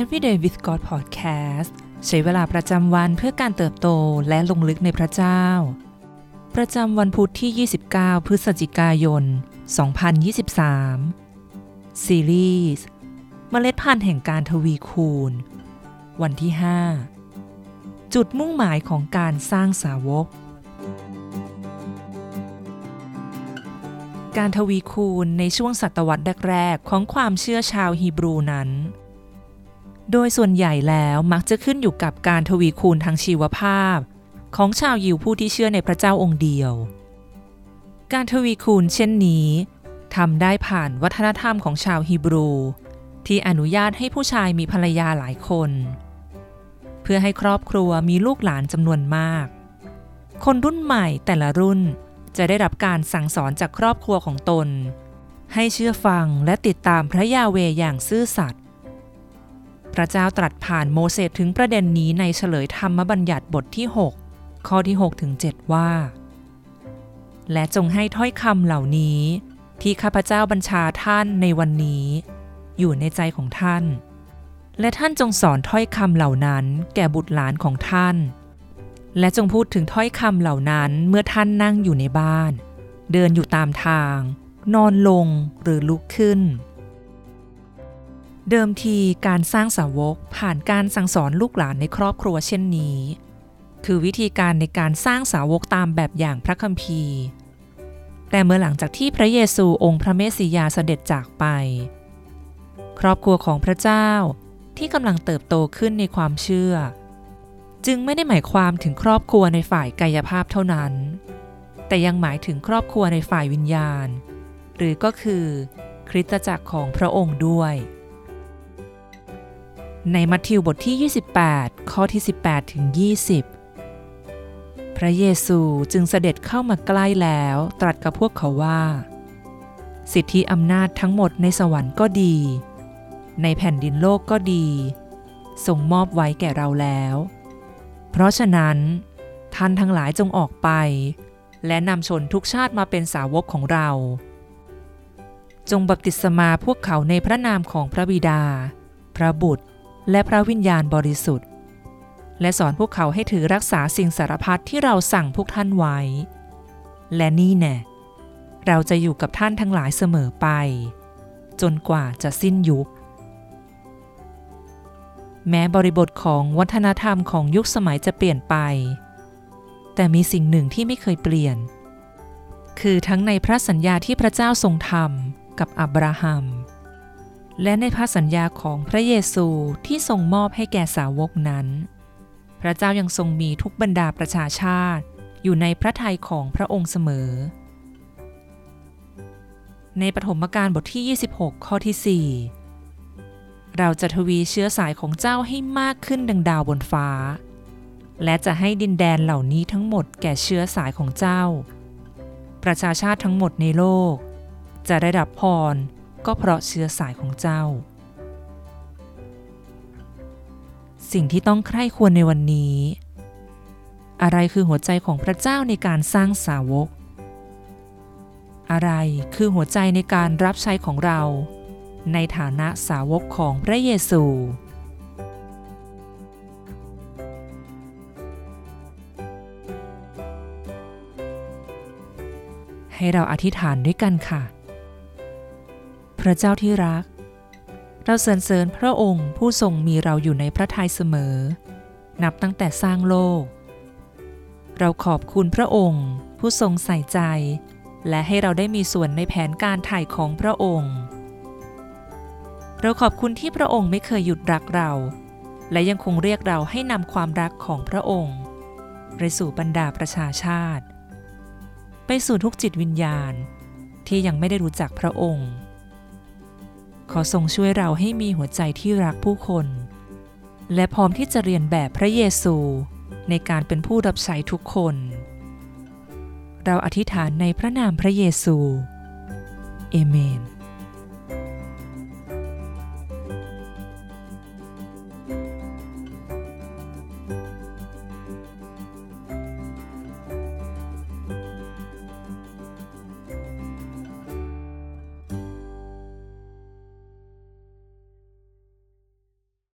Everyday with God Podcast ใช้เวลาประจำวันเพื่อการเติบโตและลงลึกในพระเจ้า ประจำวันพุทธที่ 29 พฤศจิกายน 2023 ซีรีส์เมล็ดพันธุ์แห่งการทวีคูณ วันที่ 5 จุดมุ่งหมายของการสร้างสาวก การทวีคูณในช่วงศตวรรษแรกๆของความเชื่อชาวฮีบรูนั้น โดยส่วนใหญ่แล้วมักจะขึ้นอยู่กับการทวีคูณทางชีวภาพ ของชาวยิวผู้ที่เชื่อในพระเจ้าองค์เดียว การทวีคูณเช่นนี้ทำได้ผ่านวัฒนธรรมของชาวฮีบรู ที่อนุญาตให้ผู้ชายมีภรรยาหลายคน เพื่อให้ครอบครัวมีลูกหลานจำนวนมาก คนรุ่นใหม่แต่ละรุ่นจะได้รับการสั่งสอนจากครอบครัวของตน ให้เชื่อฟังและติดตามพระยาเวอย่างซื่อสัตย์ พระเจ้าตรัสผ่านโมเสสถึงประเด็นนี้ในเฉลยธรรมบัญญัติบทที่ 6 ข้อที่6ถึง7ว่า และจงให้ถ้อยคำเหล่านี้ ที่ข้าพเจ้าบัญชาท่านในวันนี้ อยู่ในใจของท่าน และท่านจงสอนถ้อยคำเหล่านั้นแก่บุตรหลานของท่าน และจงพูดถึงถ้อยคำเหล่านั้นเมื่อท่านนั่งอยู่ในบ้าน เดินอยู่ตามทาง นอนลงหรือลุกขึ้น เดิมทีการสร้างสาวกผ่านการสั่งสอนลูกหลานในครอบครัวเช่นนี้ คือวิธีการในการสร้างสาวกตามแบบอย่างพระคัมภีร์ แต่เมื่อหลังจากที่พระเยซูองค์พระเมสสิยาเสด็จจากไป ครอบครัวของพระเจ้าที่กำลังเติบโตขึ้นในความเชื่อ จึงไม่ได้หมายความถึงครอบครัวในฝ่ายกายภาพเท่านั้น แต่ยังหมายถึงครอบครัวในฝ่ายวิญญาณ หรือก็คือ คริสตจักรของพระองค์ด้วย ในมัทธิวบทที่ 28 ข้อที่ 18 ถึง 20 พระเยซูจึงเสด็จเข้ามาใกล้แล้วตรัสกับพวกเขาว่า สิทธิอำนาจทั้งหมดในสวรรค์ก็ดี ในแผ่นดินโลกก็ดีทรงมอบไว้แก่เราแล้ว เพราะฉะนั้น ท่านทั้งหลายจงออกไป และนำชนทุกชาติมาเป็นสาวกของเรา จงบัพติศมาพวกเขาในพระนามของพระบิดา พระบุตร และพระวิญญาณบริสุทธิ์ และสอนพวกเขาให้ถือรักษาสิ่งสารพัดที่เราสั่งพวกท่านไว้ และนี่แน่เราจะอยู่กับท่านทั้งหลายเสมอไป จนกว่าจะสิ้นยุค แม้บริบทของวัฒนธรรมของยุคสมัยจะเปลี่ยนไป แต่มีสิ่งหนึ่งที่ไม่เคยเปลี่ยน คือทั้งในพระสัญญาที่พระเจ้าทรงทำกับอับราฮัม และในพระสัญญาของพระเยซูที่ทรงมอบให้แก่สาวกนั้น พระเจ้ายังทรงมีทุกบรรดาประชาชาติ อยู่ในพระทัยของพระองค์เสมอ ในปฐมกาลบทที่ 26 ข้อที่ 4 เราจะทวีเชื้อสายของเจ้าให้มากขึ้นดังดาวบนฟ้า และจะให้ดินแดนเหล่านี้ทั้งหมดแก่เชื้อสายของเจ้า ประชาชาติทั้งหมดในโลก จะได้รับพร ก็เพราะเชื้อสายของเจ้า สิ่งที่ต้องใคร่ควรในวันนี้ อะไรคือหัวใจของพระเจ้าในการสร้างสาวก อะไรคือหัวใจในการรับใช้ของเรา ในฐานะสาวกของพระเยซูให้เราอธิษฐานด้วยกันค่ะ พระเจ้าที่รัก เราสรรเสริญพระองค์ผู้ทรงมีเราอยู่ในพระทัยเสมอ นับตั้งแต่สร้างโลก เราขอบคุณพระองค์ผู้ทรงใส่ใจ และให้เราได้มีส่วนในแผนการถ่ายของพระองค์ เราขอบคุณที่พระองค์ไม่เคยหยุดรักเรา และยังคงเรียกเราให้นำความรักของพระองค์ไปสู่บรรดาประชาชาติ ไปสู่ทุกจิตวิญญาณที่ยังไม่ได้รู้จักพระองค์ ขอทรงช่วยเราให้มีหัวใจที่รักผู้คน และพร้อมที่จะเรียนแบบพระเยซู ในการเป็นผู้รับใช้ทุกคน เราอธิษฐานในพระนามพระเยซู เอเมน